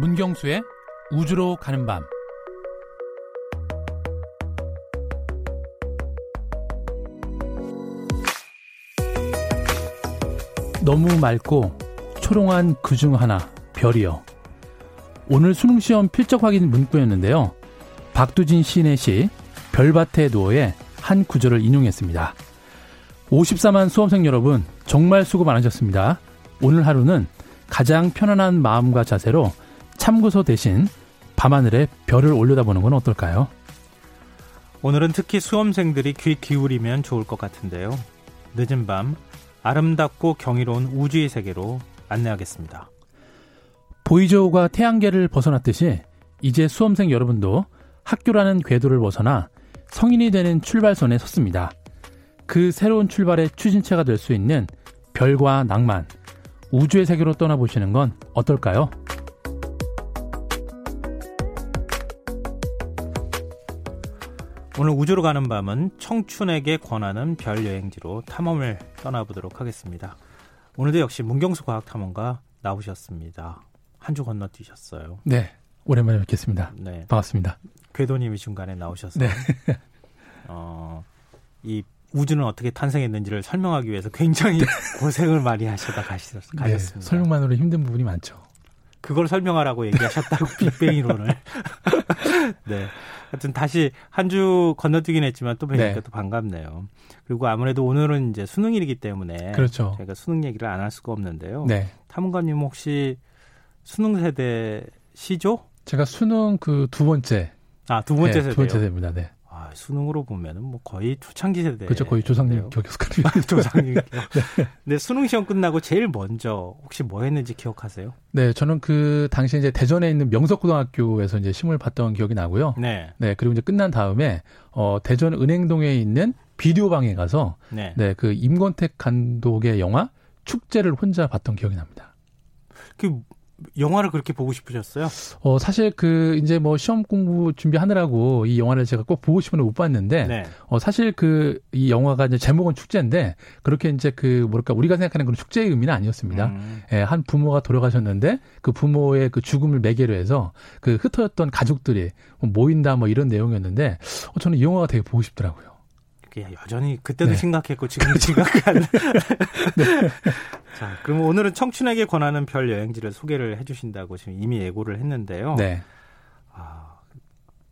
문경수의 우주로 가는 밤 너무 맑고 초롱한 그 중 하나 별이요. 오늘 수능 시험 필적 확인 문구였는데요. 박두진 시인의 시 별밭에 누워의 한 구절을 인용했습니다. 54만 수험생 여러분 정말 수고 많으셨습니다. 오늘 하루는 가장 편안한 마음과 자세로 참고서 대신 밤하늘에 별을 올려다보는 건 어떨까요? 오늘은 특히 수험생들이 귀 기울이면 좋을 것 같은데요. 늦은 밤 아름답고 경이로운 우주의 세계로 안내하겠습니다. 보이저우가 태양계를 벗어났듯이 이제 수험생 여러분도 학교라는 궤도를 벗어나 성인이 되는 출발선에 섰습니다. 그 새로운 출발의 추진체가 될 수 있는 별과 낭만, 우주의 세계로 떠나보시는 건 어떨까요? 오늘 우주로 가는 밤은 청춘에게 권하는 별 여행지로 탐험을 떠나보도록 하겠습니다. 오늘도 역시 문경수 과학 탐험가 나오셨습니다. 한 주 건너뛰셨어요. 네, 오랜만에 뵙겠습니다. 네, 반갑습니다. 궤도님이 중간에 나오셔서 네. 어, 이 우주는 어떻게 탄생했는지를 설명하기 위해서 굉장히 고생을 많이 하시다 가셨, 습니다 네, 설명만으로 힘든 부분이 많죠. 그걸 설명하라고 얘기하셨다고 빅뱅 이론을. 네. 하여튼 다시 한 주 건너뛰긴 했지만 또 뵈니까 네. 또 반갑네요. 그리고 아무래도 오늘은 이제 수능일이기 때문에 그렇죠. 저희가 수능 얘기를 안 할 수가 없는데요. 네. 탐험가님 혹시 수능 세대 시죠? 제가 수능 그 두 번째. 아, 두 번째 네, 세대. 두 번째 세대입니다. 네. 아, 수능으로 보면은 뭐 거의 초창기 세대. 그렇죠. 거의 조상님 격이었거든요. 조상님 격. 네. 네, 수능 시험 끝나고 제일 먼저 혹시 뭐 했는지 기억하세요? 네, 저는 그 당시 이제 대전에 있는 명석고등학교에서 이제 시험을 봤던 기억이 나고요. 네. 네, 그리고 이제 끝난 다음에 어 대전 은행동에 있는 비디오 방에 가서 네, 네 그 임권택 감독의 영화 축제를 혼자 봤던 기억이 납니다. 그 영화를 그렇게 보고 싶으셨어요? 어, 사실 그 이제 뭐 시험 공부 준비하느라고 이 영화를 제가 꼭 보고 싶은데 못 봤는데 네. 어, 사실 그 이 영화가 이제 제목은 축제인데 그렇게 이제 그 뭐랄까 우리가 생각하는 그런 축제의 의미는 아니었습니다. 음. 예, 한 부모가 돌아가셨는데 그 부모의 그 죽음을 매개로 해서 그 흩어졌던 가족들이 뭐 모인다 뭐 이런 내용이었는데 어, 저는 이 영화가 되게 보고 싶더라고요. 여전히 그때도 네. 심각했고 지금도 심각한. 네. 자, 그럼 오늘은 청춘에게 권하는 별 여행지를 소개를 해주신다고 지금 이미 예고를 했는데요. 네. 아,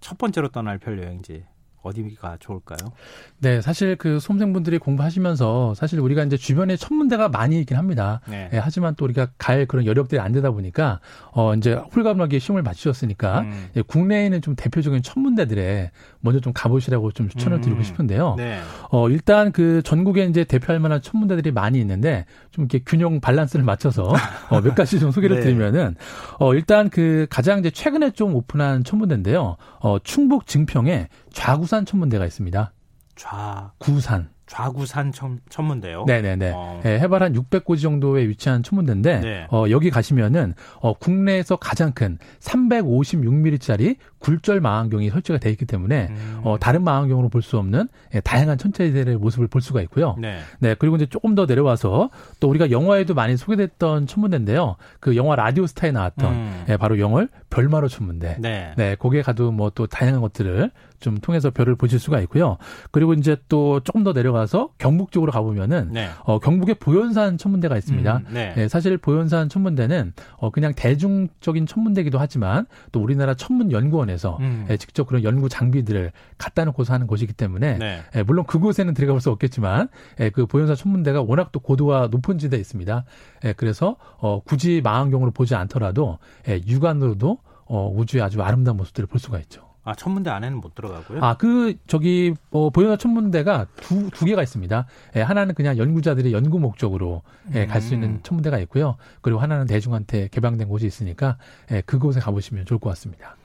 첫 번째로 떠날 별 여행지 어디가 좋을까요? 네, 사실 그 수험생분들이 공부하시면서 사실 우리가 이제 주변에 천문대가 많이 있긴 합니다. 네. 네, 하지만 또 우리가 갈 그런 여력들이 안 되다 보니까 어 이제 홀가분하게 시험을 마치셨으니까 음. 예, 국내에는 좀 대표적인 천문대들에 먼저 좀 가보시라고 좀 추천을 드리고 음. 싶은데요. 네. 어 일단 그 전국에 이제 대표할 만한 천문대들이 많이 있는데 좀 이렇게 균형 밸런스를 맞춰서 어, 몇 가지 좀 소개를 네. 드리면은 어 일단 그 가장 이제 최근에 좀 오픈한 천문대인데요. 어 충북 증평에 좌구산 천문대가 있습니다. 좌구산. 좌구산 천, 문대요 네네네. 어. 네, 해발 한 600고지 정도에 위치한 천문대인데 네. 어, 여기 가시면은 어, 국내에서 가장 큰 356mm짜리 굴절 망원경이 설치가 돼 있기 때문에 음. 어, 다른 망원경으로 볼 수 없는 예, 다양한 천체들의 모습을 볼 수가 있고요. 네. 네. 그리고 이제 조금 더 내려와서 또 우리가 영화에도 많이 소개됐던 천문대인데요. 그 영화 라디오스타에 나왔던 음. 예, 바로 영월 별마로 천문대. 네. 네. 거기에 가도 뭐 또 다양한 것들을 좀 통해서 별을 보실 수가 있고요. 그리고 이제 또 조금 더 내려가서 경북 쪽으로 가보면은 네. 어, 경북에 보현산 천문대가 있습니다. 음, 네. 네. 사실 보현산 천문대는 어, 그냥 대중적인 천문대기도 하지만 또 우리나라 천문연구원에서 음. 예, 직접 그런 연구 장비들을 갖다 놓고서 하는 곳이기 때문에 네. 예, 물론 그곳에는 들어가 볼 수 없겠지만 예, 그 보현산 천문대가 워낙 또 고도가 높은 지대에 있습니다. 예, 그래서 어, 굳이 망원경으로 보지 않더라도 예, 육안으로도 어, 우주의 아주 아름다운 모습들을 볼 수가 있죠. 아, 천문대 안에는 못 들어가고요? 아, 그, 저기, 뭐, 보현화 천문대가 두, 두 개가 있습니다. 예, 하나는 그냥 연구자들의 연구 목적으로 예, 음. 갈수 있는 천문대가 있고요. 그리고 하나는 대중한테 개방된 곳이 있으니까 예, 그곳에 가보시면 좋을 것 같습니다.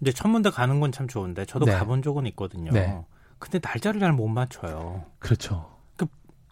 이제 천문대 가는 건 참 좋은데 저도 네. 가본 적은 있거든요. 네. 근데 날짜를 잘 못 맞춰요. 그렇죠.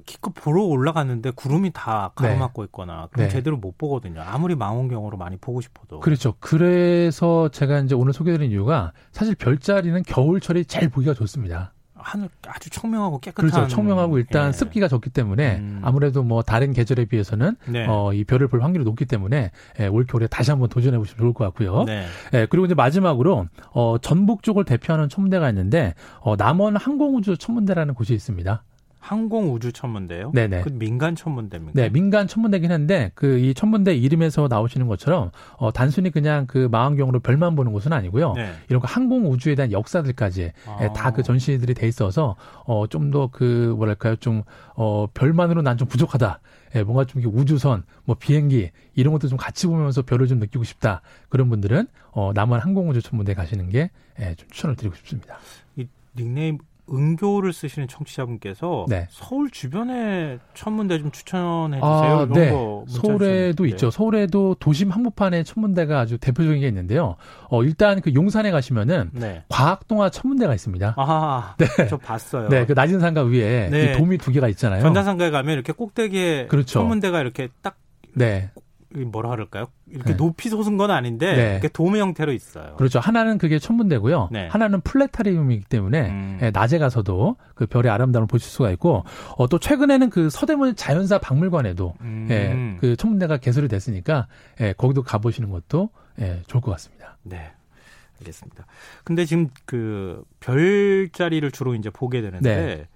기껏 보러 올라갔는데 구름이 다 가로막고 네. 있거나 그럼 네. 제대로 못 보거든요. 아무리 망원경으로 많이 보고 싶어도. 그렇죠. 그래서 제가 이제 오늘 소개드린 이유가 사실 별자리는 겨울철이 제일 보기가 좋습니다. 아, 하늘 아주 청명하고 깨끗한 그렇죠. 청명하고 일단 예. 습기가 적기 때문에 음. 아무래도 뭐 다른 계절에 비해서는 네. 어, 이 별을 볼 확률이 높기 때문에 예, 올 겨울에 다시 한번 도전해 보시면 좋을 것 같고요. 네. 예, 그리고 이제 마지막으로 어, 전북 쪽을 대표하는 천문대가 있는데 어, 남원 항공우주 천문대라는 곳이 있습니다. 항공우주천문대요? 네네. 그 민간 천문대입니까? 네, 민간 천문대긴 한데 그 이 천문대 이름에서 나오시는 것처럼 어, 단순히 그냥 그 망원경으로 별만 보는 곳은 아니고요. 네. 이런 거 항공우주에 대한 역사들까지 아. 예, 다그 전시들이 돼 있어서 어, 좀 더 그 뭐랄까요, 좀 어, 별만으로 난 좀 부족하다. 예, 뭔가 좀 우주선, 뭐 비행기 이런 것도 좀 같이 보면서 별을 좀 느끼고 싶다. 그런 분들은 어, 남한 항공우주 천문대 가시는 게 예, 좀 추천을 드리고 싶습니다. 이 닉네임 은교를 쓰시는 청취자분께서 네. 서울 주변에 천문대 좀 추천해 주세요. 아, 네. 서울에도 있죠. 서울에도 도심 한복판에 천문대가 아주 대표적인 게 있는데요. 어, 일단 그 용산에 가시면은 네. 과학동화 천문대가 있습니다. 아, 네. 저 봤어요. 네, 그 낮은 산가 위에 네. 도미 두 개가 있잖아요. 전자상가에 가면 이렇게 꼭대기에 그렇죠. 천문대가 이렇게 딱 네. 뭐라 그럴까요? 이렇게 네. 높이 솟은 건 아닌데 네. 이렇게 도매 형태로 있어요. 그렇죠. 하나는 그게 천문대고요. 네. 하나는 플래타리움이기 때문에 음. 예, 낮에 가서도 그 별의 아름다움을 보실 수가 있고 어, 또 최근에는 그 서대문 자연사 박물관에도 음. 예, 그 천문대가 개설이 됐으니까 예, 거기도 가보시는 것도 예, 좋을 것 같습니다. 네. 알겠습니다. 근데 지금 그 별자리를 주로 이제 보게 되는데 네.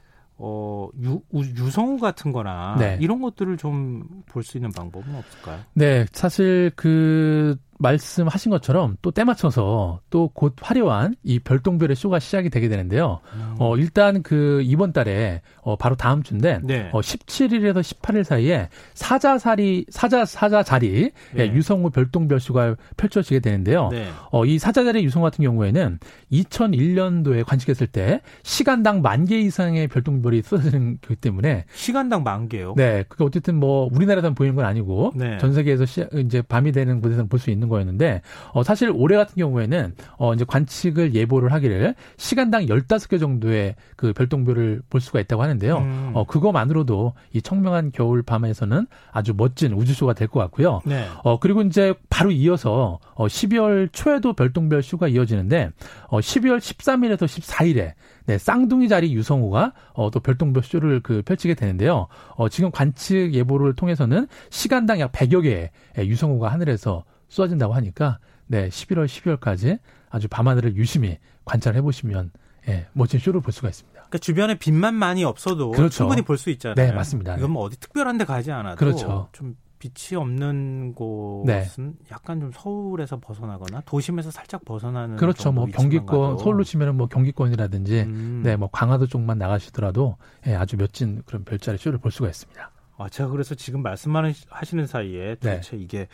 어, 유, 유성우 같은 거나 네. 이런 것들을 좀 볼 수 있는 방법은 없을까요? 네, 사실 그 말씀하신 것처럼 또 때 맞춰서 또 곧 화려한 이 별똥별의 쇼가 시작이 되게 되는데요. 음. 어, 일단 그 이번 달에 어, 바로 다음 주인데 네. 어, 17일에서 18일 사이에 사자살이 사자 사자자리 네. 예, 유성우 별똥별 쇼가 펼쳐지게 되는데요. 네. 어, 이 사자자리 유성 같은 경우에는 2001년도에 관측했을 때 시간당 만 개 이상의 별똥별이 쏟아지는 거기 때문에 시간당 만 개요? 네, 그게 어쨌든 뭐 우리나라에서는 보이는 건 아니고 네. 전 세계에서 시, 이제 밤이 되는 곳에서는 볼 수 있는 거였는데 어, 사실 올해 같은 경우에는 어, 이제 관측을 예보를 하기를 시간당 15개 정도의 그 별똥별을 볼 수가 있다고 하는데요. 음. 어, 그거만으로도 이 청명한 겨울 밤에서는 아주 멋진 우주쇼가 될 것 같고요. 네. 어, 그리고 이제 바로 이어서 어, 12월 초에도 별똥별 쇼가 이어지는데 어, 12월 13일에서 14일에 네, 쌍둥이 자리 유성우가 어, 또 별똥별 쇼를 그 펼치게 되는데요. 어, 지금 관측 예보를 통해서는 시간당 약 100여 개의 유성우가 하늘에서 쏟아진다고 하니까 네, 11월, 12월까지 아주 밤하늘을 유심히 관찰해 보시면 예, 멋진 쇼를 볼 수가 있습니다. 그러니까 주변에 빛만 많이 없어도 그렇죠. 충분히 볼 수 있잖아요. 네, 맞습니다. 이건 뭐 어디 특별한 데 가지 않아도 그렇죠. 좀 빛이 없는 곳은 네. 약간 좀 서울에서 벗어나거나 도심에서 살짝 벗어나는 그렇죠. 뭐 경기권 서울로 치면은 뭐 경기권이라든지 음. 네, 뭐 강화도 쪽만 나가시더라도 예, 아주 멋진 그런 별자리 쇼를 볼 수가 있습니다. 아, 제가 그래서 지금 말씀만 하시는 사이에 네. 도대체 네. 이게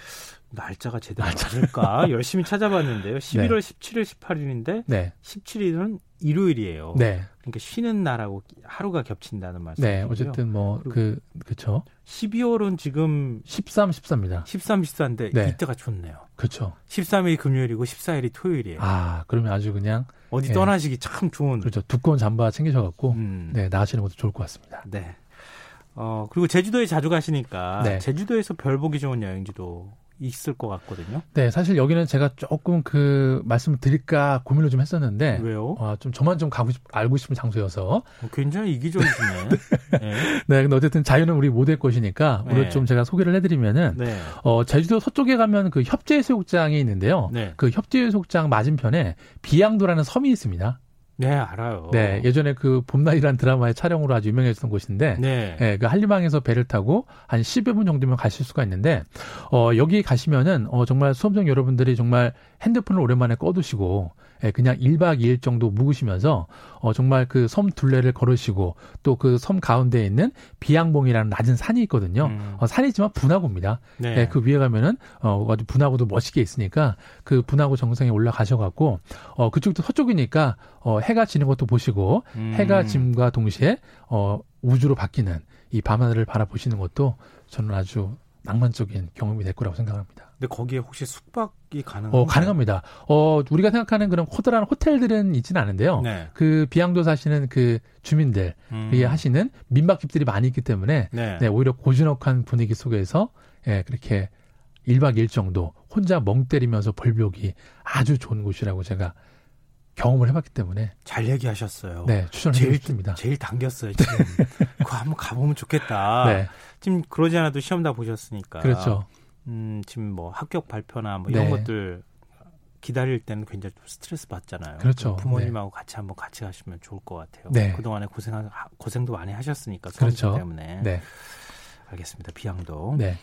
날짜가 제대로 맞을까 열심히 찾아봤는데요. 11월 네. 17일, 18일인데 네. 17일은 일요일이에요. 네. 그러니까 쉬는 날하고 하루가 겹친다는 말씀이죠. 네, 어쨌든 뭐 그 그렇죠. 12월은 지금 13, 14입니다. 13, 14인데 네. 이때가 좋네요. 그렇죠. 13일이 금요일이고 14일이 토요일이에요. 아, 그러면 아주 그냥 어디 예. 떠나시기 참 좋은 그렇죠. 두꺼운 잠바 챙기셔 갖고 음. 네, 나가시는 것도 좋을 것 같습니다. 네. 어, 그리고 제주도에 자주 가시니까 네. 제주도에서 별 보기 좋은 여행지도 있을 것 같거든요. 네, 사실 여기는 제가 조금 그 말씀을 드릴까 고민을 좀 했었는데 왜요? 아, 좀 저만 좀 가고 싶, 알고 싶은 장소여서 어, 굉장히 이기적이시네. 네. 네, 근데 어쨌든 자유는 우리 모두의 것이니까 네. 오늘 좀 제가 소개를 해드리면은 네. 어, 제주도 서쪽에 가면 그 협재해수욕장이 있는데요. 네. 그 협재해수욕장 맞은편에 비양도라는 섬이 있습니다. 네, 알아요. 네, 예전에 그 봄날이란 드라마의 촬영으로 아주 유명했던 곳인데, 네. 네, 그 한림항에서 배를 타고 한 10여 분 정도면 가실 수가 있는데, 어, 여기 가시면은, 어, 정말 수험생 여러분들이 정말 핸드폰을 오랜만에 꺼두시고, 예, 그냥 1박 2일 정도 묵으시면서 어 정말 그 섬 둘레를 걸으시고 또 그 섬 가운데에 있는 비양봉이라는 낮은 산이 있거든요. 음. 어, 산이지만 분화구입니다. 네. 예, 그 위에 가면은 어 아주 분화구도 멋있게 있으니까 그 분화구 정상에 올라가셔 갖고 어 그쪽도 서쪽이니까 어 해가 지는 것도 보시고 음. 해가 짐과 동시에 어 우주로 바뀌는 이 밤하늘을 바라보시는 것도 저는 아주 낭만적인 경험이 될 거라고 생각합니다. 근데 거기에 혹시 숙박이 가능한가요? 어, 가능합니다. 어, 우리가 생각하는 그런 호들한 호텔들은 있지는 않은데요. 네. 그 비양도 사시는 그 주민들이 음. 하시는 민박집들이 많이 있기 때문에 네. 네, 오히려 고즈넉한 분위기 속에서 예, 그렇게 1박 2일 정도 혼자 멍 때리면서 벌벽이 아주 좋은 곳이라고 제가 경험을 해봤기 때문에 잘 얘기하셨어요. 네, 추천을 제일, 해드립니다. 제일 당겼어요. 지금 그거 한번 가보면 좋겠다. 네. 지금 그러지 않아도 시험 다 보셨으니까. 그렇죠. 음, 지금 뭐 합격 발표나 뭐 이런 네. 것들 기다릴 때는 굉장히 스트레스 받잖아요. 그렇죠. 부모님하고 네. 같이 한번 같이 가시면 좋을 것 같아요. 네. 그동안에 고생 고생도 많이 하셨으니까 그렇죠. 때문에. 네. 알겠습니다. 비양도. 네.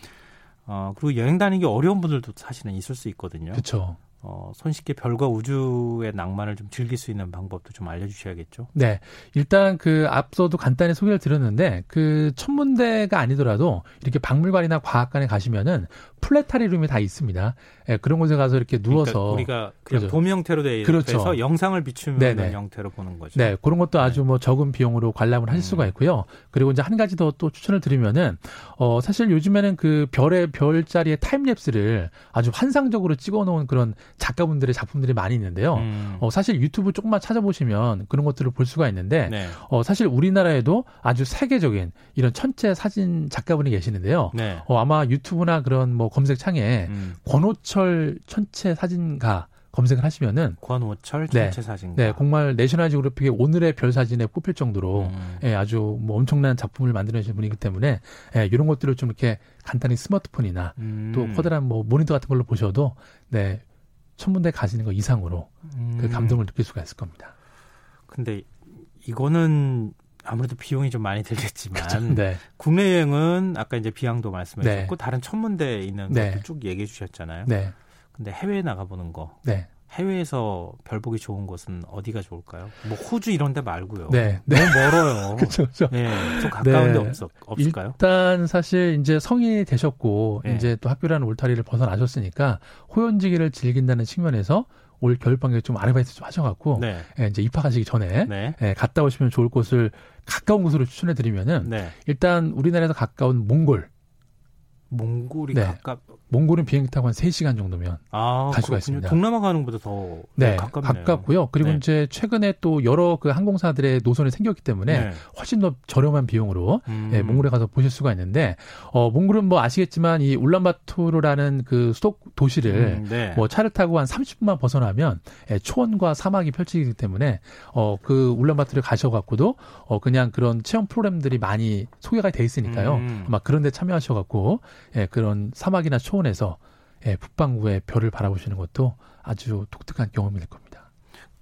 어, 그리고 여행 다니기 어려운 분들도 사실은 있을 수 있거든요. 그렇죠. 어, 손쉽게 별과 우주의 낭만을 좀 즐길 수 있는 방법도 좀 알려주셔야겠죠. 네. 일단 그 앞서도 간단히 소개를 드렸는데 그 천문대가 아니더라도 이렇게 박물관이나 과학관에 가시면은 플라네타리움이 다 있습니다. 예, 그런 곳에 가서 이렇게 누워서 그러니까 우리가 그냥 그렇죠. 돔 형태로 되어 그렇죠. 영상을 비추는 네네. 형태로 보는 거죠. 네, 그런 것도 아주 네. 뭐 적은 비용으로 관람을 하실 음. 수가 있고요. 그리고 이제 한 가지 더 또 추천을 드리면은 어 사실 요즘에는 그 별의 별자리의 time-lapse를 아주 환상적으로 찍어놓은 그런 작가분들의 작품들이 많이 있는데요. 음. 어 사실 유튜브 조금만 찾아보시면 그런 것들을 볼 수가 있는데 네. 어 사실 우리나라에도 아주 세계적인 이런 천체 사진 작가분이 계시는데요. 네. 어 아마 유튜브나 그런 뭐 검색창에 음. 권오철 천체 사진가 검색을 하시면은 권호철 네. 천체 사진가 네, 정말 내셔널 지오그래픽의 오늘의 별 사진에 뽑힐 정도로 음. 예, 아주 뭐 엄청난 작품을 만들어내신 분이기 때문에 예, 이런 것들을 좀 이렇게 간단히 스마트폰이나 음. 또 커다란 뭐 모니터 같은 걸로 보셔도 네 천문대 가시는 거 이상으로 그 음. 그 감동을 느낄 수가 있을 겁니다. 근데 이거는 아무래도 비용이 좀 많이 들겠지만 그렇죠. 네. 국내 여행은 아까 이제 비양도 말씀하셨고 네. 다른 천문대에 있는 네. 것도 쭉 얘기해 주셨잖아요. 네. 근데 해외에 나가 보는 거. 네. 해외에서 별 보기 좋은 곳은 어디가 좋을까요? 뭐 호주 이런 데 말고요. 네. 너무 멀어요. 그렇죠. 그렇죠. 네. 좀 가까운 데 네. 없, 없을까요? 일단 사실 이제 성인이 되셨고 네. 이제 또 학교라는 울타리를 벗어나셨으니까 호연지기를 즐긴다는 측면에서 올 겨울방학에 좀 아르바이트 좀 하셔갖고 네. 예, 이제 입학하시기 전에 네. 예, 갔다 오시면 좋을 곳을 가까운 곳으로 추천해 드리면은 네. 일단 우리나라에서 가까운 몽골 몽골이 네. 가깝 몽골은 비행기 타고 한 3시간 정도면 아, 갈 수가 있습니다. 동남아 가는 것보다 더 네, 가깝네요. 가깝고요. 그리고 네. 이제 최근에 또 여러 그 항공사들의 노선이 생겼기 때문에 네. 훨씬 더 저렴한 비용으로 음. 예, 몽골에 가서 보실 수가 있는데 어 몽골은 뭐 아시겠지만 이 울란바토르라는 그 수도 도시를 음, 네. 뭐 차를 타고 한 30분만 벗어나면 예, 초원과 사막이 펼치기 때문에 어그 울란바토르에 가셔 갖고도 어 그냥 그런 체험 프로그램들이 많이 소개가 돼 있으니까요. 음. 아마 그런 데 참여하셔 갖고 예, 그런 사막이나 초원에서 예, 북방구의 별을 바라보시는 것도 아주 독특한 경험이 될 겁니다.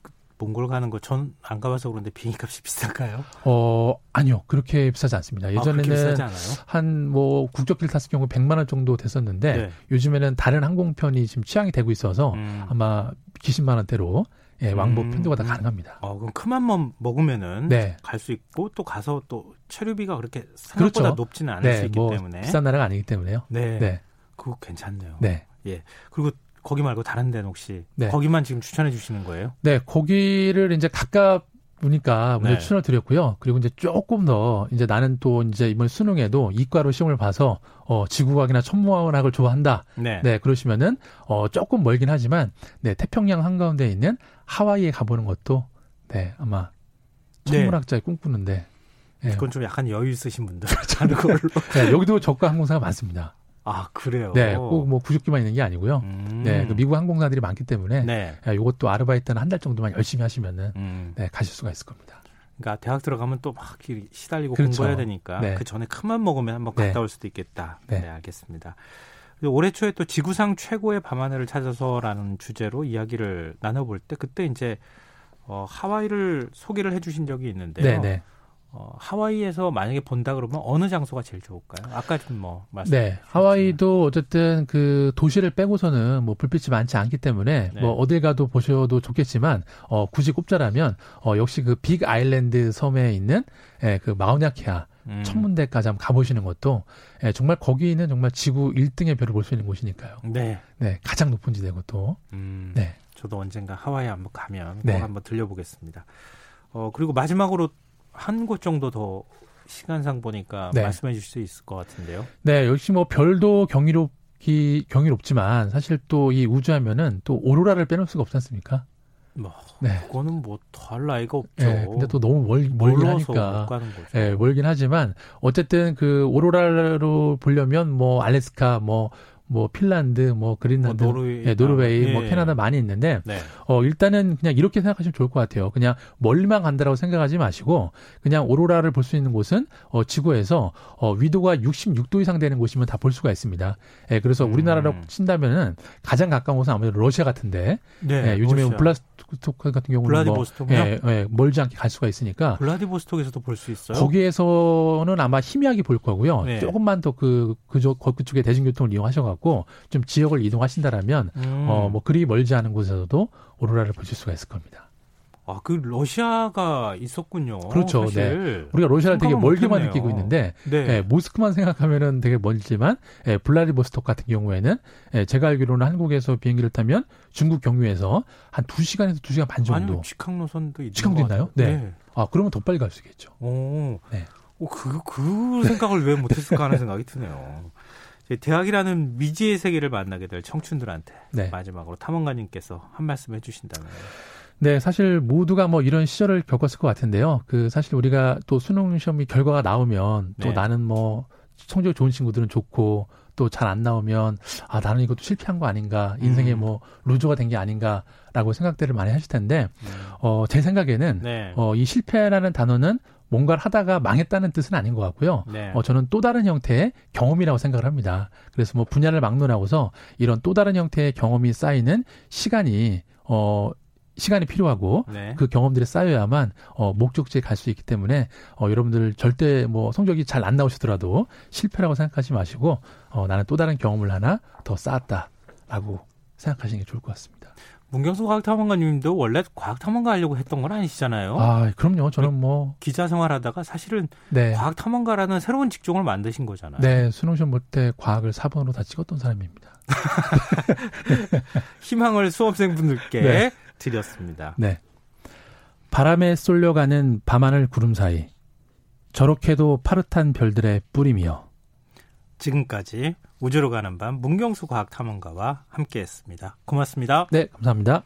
그 몽골 가는 거 전 안 가봐서 그런데 비행기 값이 비싼가요? 어, 아니요. 그렇게 비싸지 않습니다. 아, 예전에는 아, 한뭐 국적길 탔을 경우 100만 원 정도 됐었는데 네. 요즘에는 다른 항공편이 지금 취향이 되고 있어서 음. 아마 기십만 원대로 예, 왕복 음. 편도가 다 가능합니다. 어, 그럼 큰 맘만 먹으면은 네. 갈 수 있고 또 가서 또 체류비가 그렇게 생각보다 그렇죠. 높지는 않을 네, 수 있기 뭐 때문에 비싼 나라가 아니기 때문에요. 네. 네. 그거 괜찮네요. 네. 예. 그리고 거기 말고 다른 데는 혹시 네. 거기만 지금 추천해 주시는 거예요? 네, 거기를 이제 가깝 보니까 먼저 네. 추천을 드렸고요. 그리고 이제 조금 더 이제 나는 또 이제 이번 수능에도 이과로 시험을 봐서 어 지구과학이나 천문학을 좋아한다. 네. 네, 그러시면은 어 조금 멀긴 하지만 네, 태평양 한가운데 있는 하와이에 가보는 것도 네, 아마 천문학자의 네. 꿈꾸는데 네. 그건 좀 약간 여유 있으신 분들 하는 걸로. 네, 여기도 저가 항공사가 많습니다. 아 그래요. 네, 꼭뭐 부족기만 있는 게 아니고요. 음. 네, 그 미국 항공사들이 많기 때문에 네. 야, 이것도 아르바이트는 한 달 정도만 열심히 하시면은 음. 네, 가실 수가 있을 겁니다. 그러니까 대학 들어가면 또 막 시달리고 그렇죠. 공부해야 되니까 네. 그 전에 큰맘 먹으면 한번 갔다 네. 올 수도 있겠다. 네, 네 알겠습니다. 올해 초에 또 지구상 최고의 밤하늘을 찾아서라는 주제로 이야기를 나눠볼 때 그때 이제 어, 하와이를 소개를 해주신 적이 있는데요. 네네. 네. 어, 하와이에서 만약에 본다 그러면 어느 장소가 제일 좋을까요? 아까 좀 뭐 말씀. 네, 하와이도 어쨌든 그 도시를 빼고서는 뭐 불빛이 많지 않기 때문에 네. 뭐 어딜 가도 보셔도 좋겠지만 어, 굳이 꼽자라면 어, 역시 그 빅 아일랜드 섬에 있는 예, 그 마우냐키아 음. 천문대까지 한번 가보시는 것도 예, 정말 거기는 정말 지구 1등의 별을 볼 수 있는 곳이니까요. 네. 네, 가장 높은 지대고 또. 음, 네. 저도 언젠가 하와이 한번 가면 네. 꼭 한번 들려보겠습니다. 어, 그리고 마지막으로 한 곳 정도 더 시간상 보니까 네. 말씀해 주실 수 있을 것 같은데요. 네, 역시 뭐 별도 경이롭기 경이롭지만 사실 또 이 우주하면은 또 오로라를 빼놓을 수가 없지 않습니까? 뭐 네. 그거는 뭐 더할 나이가 없죠. 네, 근데 또 너무 멀, 멀긴 하니까. 네, 멀긴 하지만 어쨌든 그 오로라로 보려면 뭐 알래스카 뭐 뭐 핀란드, 뭐 그린란드, 뭐 노르웨이, 예, 노르웨이 예. 뭐 캐나다 많이 있는데 네. 어 일단은 그냥 이렇게 생각하시면 좋을 것 같아요. 그냥 멀리만 간다라고 생각하지 마시고 그냥 오로라를 볼 수 있는 곳은 어 지구에서 어 위도가 66도 이상 되는 곳이면 다 볼 수가 있습니다. 예, 그래서 음. 우리나라로 친다면은 가장 가까운 곳은 아무래도 러시아 같은데 네, 예, 요즘에 블라디보스토크 같은 경우는 블라디보스토크요? 뭐, 예, 예, 멀지 않게 갈 수가 있으니까 블라디보스토크에서도 볼 수 있어요. 거기에서는 아마 희미하게 볼 거고요. 네. 조금만 더그 그쪽 그쪽에 대중교통을 이용하셔갖고 좀 지역을 이동하신다라면 음. 어뭐 그리 멀지 않은 곳에서도 오로라를 보실 수가 있을 겁니다. 아, 그 러시아가 있었군요. 그렇죠. 네. 사실. 네. 우리가 러시아를 되게 멀게만. 느끼고 있는데 네. 예, 모스크만 생각하면은 되게 멀지만 예, 블라디보스톡 같은 경우에는 예, 제가 알기로는 한국에서 비행기를 타면 중국 경유에서 한 2시간에서 2시간 반 정도. 아니, 직항 노선도 있는 직항도 있나요? 네. 네. 아, 그러면 더 빨리 갈 수 있겠죠. 오. 네. 오, 그, 그 생각을 왜 못했을까 하는 생각이 드네요. 대학이라는 미지의 세계를 만나게 될 청춘들한테 네. 마지막으로 탐험가님께서 한 말씀 해주신다면. 네, 사실 모두가 뭐 이런 시절을 겪었을 것 같은데요. 그 사실 우리가 또 수능 시험이 결과가 나오면 또 네. 나는 뭐 성적이 좋은 친구들은 좋고 또 잘 안 나오면 아 나는 이것도 실패한 거 아닌가 인생에 음. 뭐 루저가 된 게 아닌가라고 생각들을 많이 하실 텐데 음. 어제 생각에는 네. 어이 실패라는 단어는 뭔가를 하다가 망했다는 뜻은 아닌 것 같고요. 네. 어, 저는 또 다른 형태의 경험이라고 생각을 합니다. 그래서 뭐 분야를 막론하고서 이런 또 다른 형태의 경험이 쌓이는 시간이 어 시간이 필요하고 네. 그 경험들이 쌓여야만 어, 목적지에 갈 수 있기 때문에 어, 여러분들 절대 뭐 성적이 잘 안 나오시더라도 실패라고 생각하지 마시고 어, 나는 또 다른 경험을 하나 더 쌓았다라고 생각하시는 게 좋을 것 같습니다. 문경수 과학탐험가님도 원래 과학탐험가 하려고 했던 건 아니시잖아요. 아, 그럼요. 저는 뭐 기자 생활하다가 사실은 네. 과학탐험가라는 새로운 직종을 만드신 거잖아요. 네, 수능 시험 볼 때 과학을 4번으로 다 찍었던 사람입니다. 희망을 수험생분들께 네. 드렸습니다. 네. 바람에 쏠려가는 밤하늘 구름 사이 저렇게도 파릇한 별들의 뿌리이여 지금까지 우주로 가는 밤 문경수 과학탐험가와 함께했습니다. 고맙습니다. 네, 감사합니다.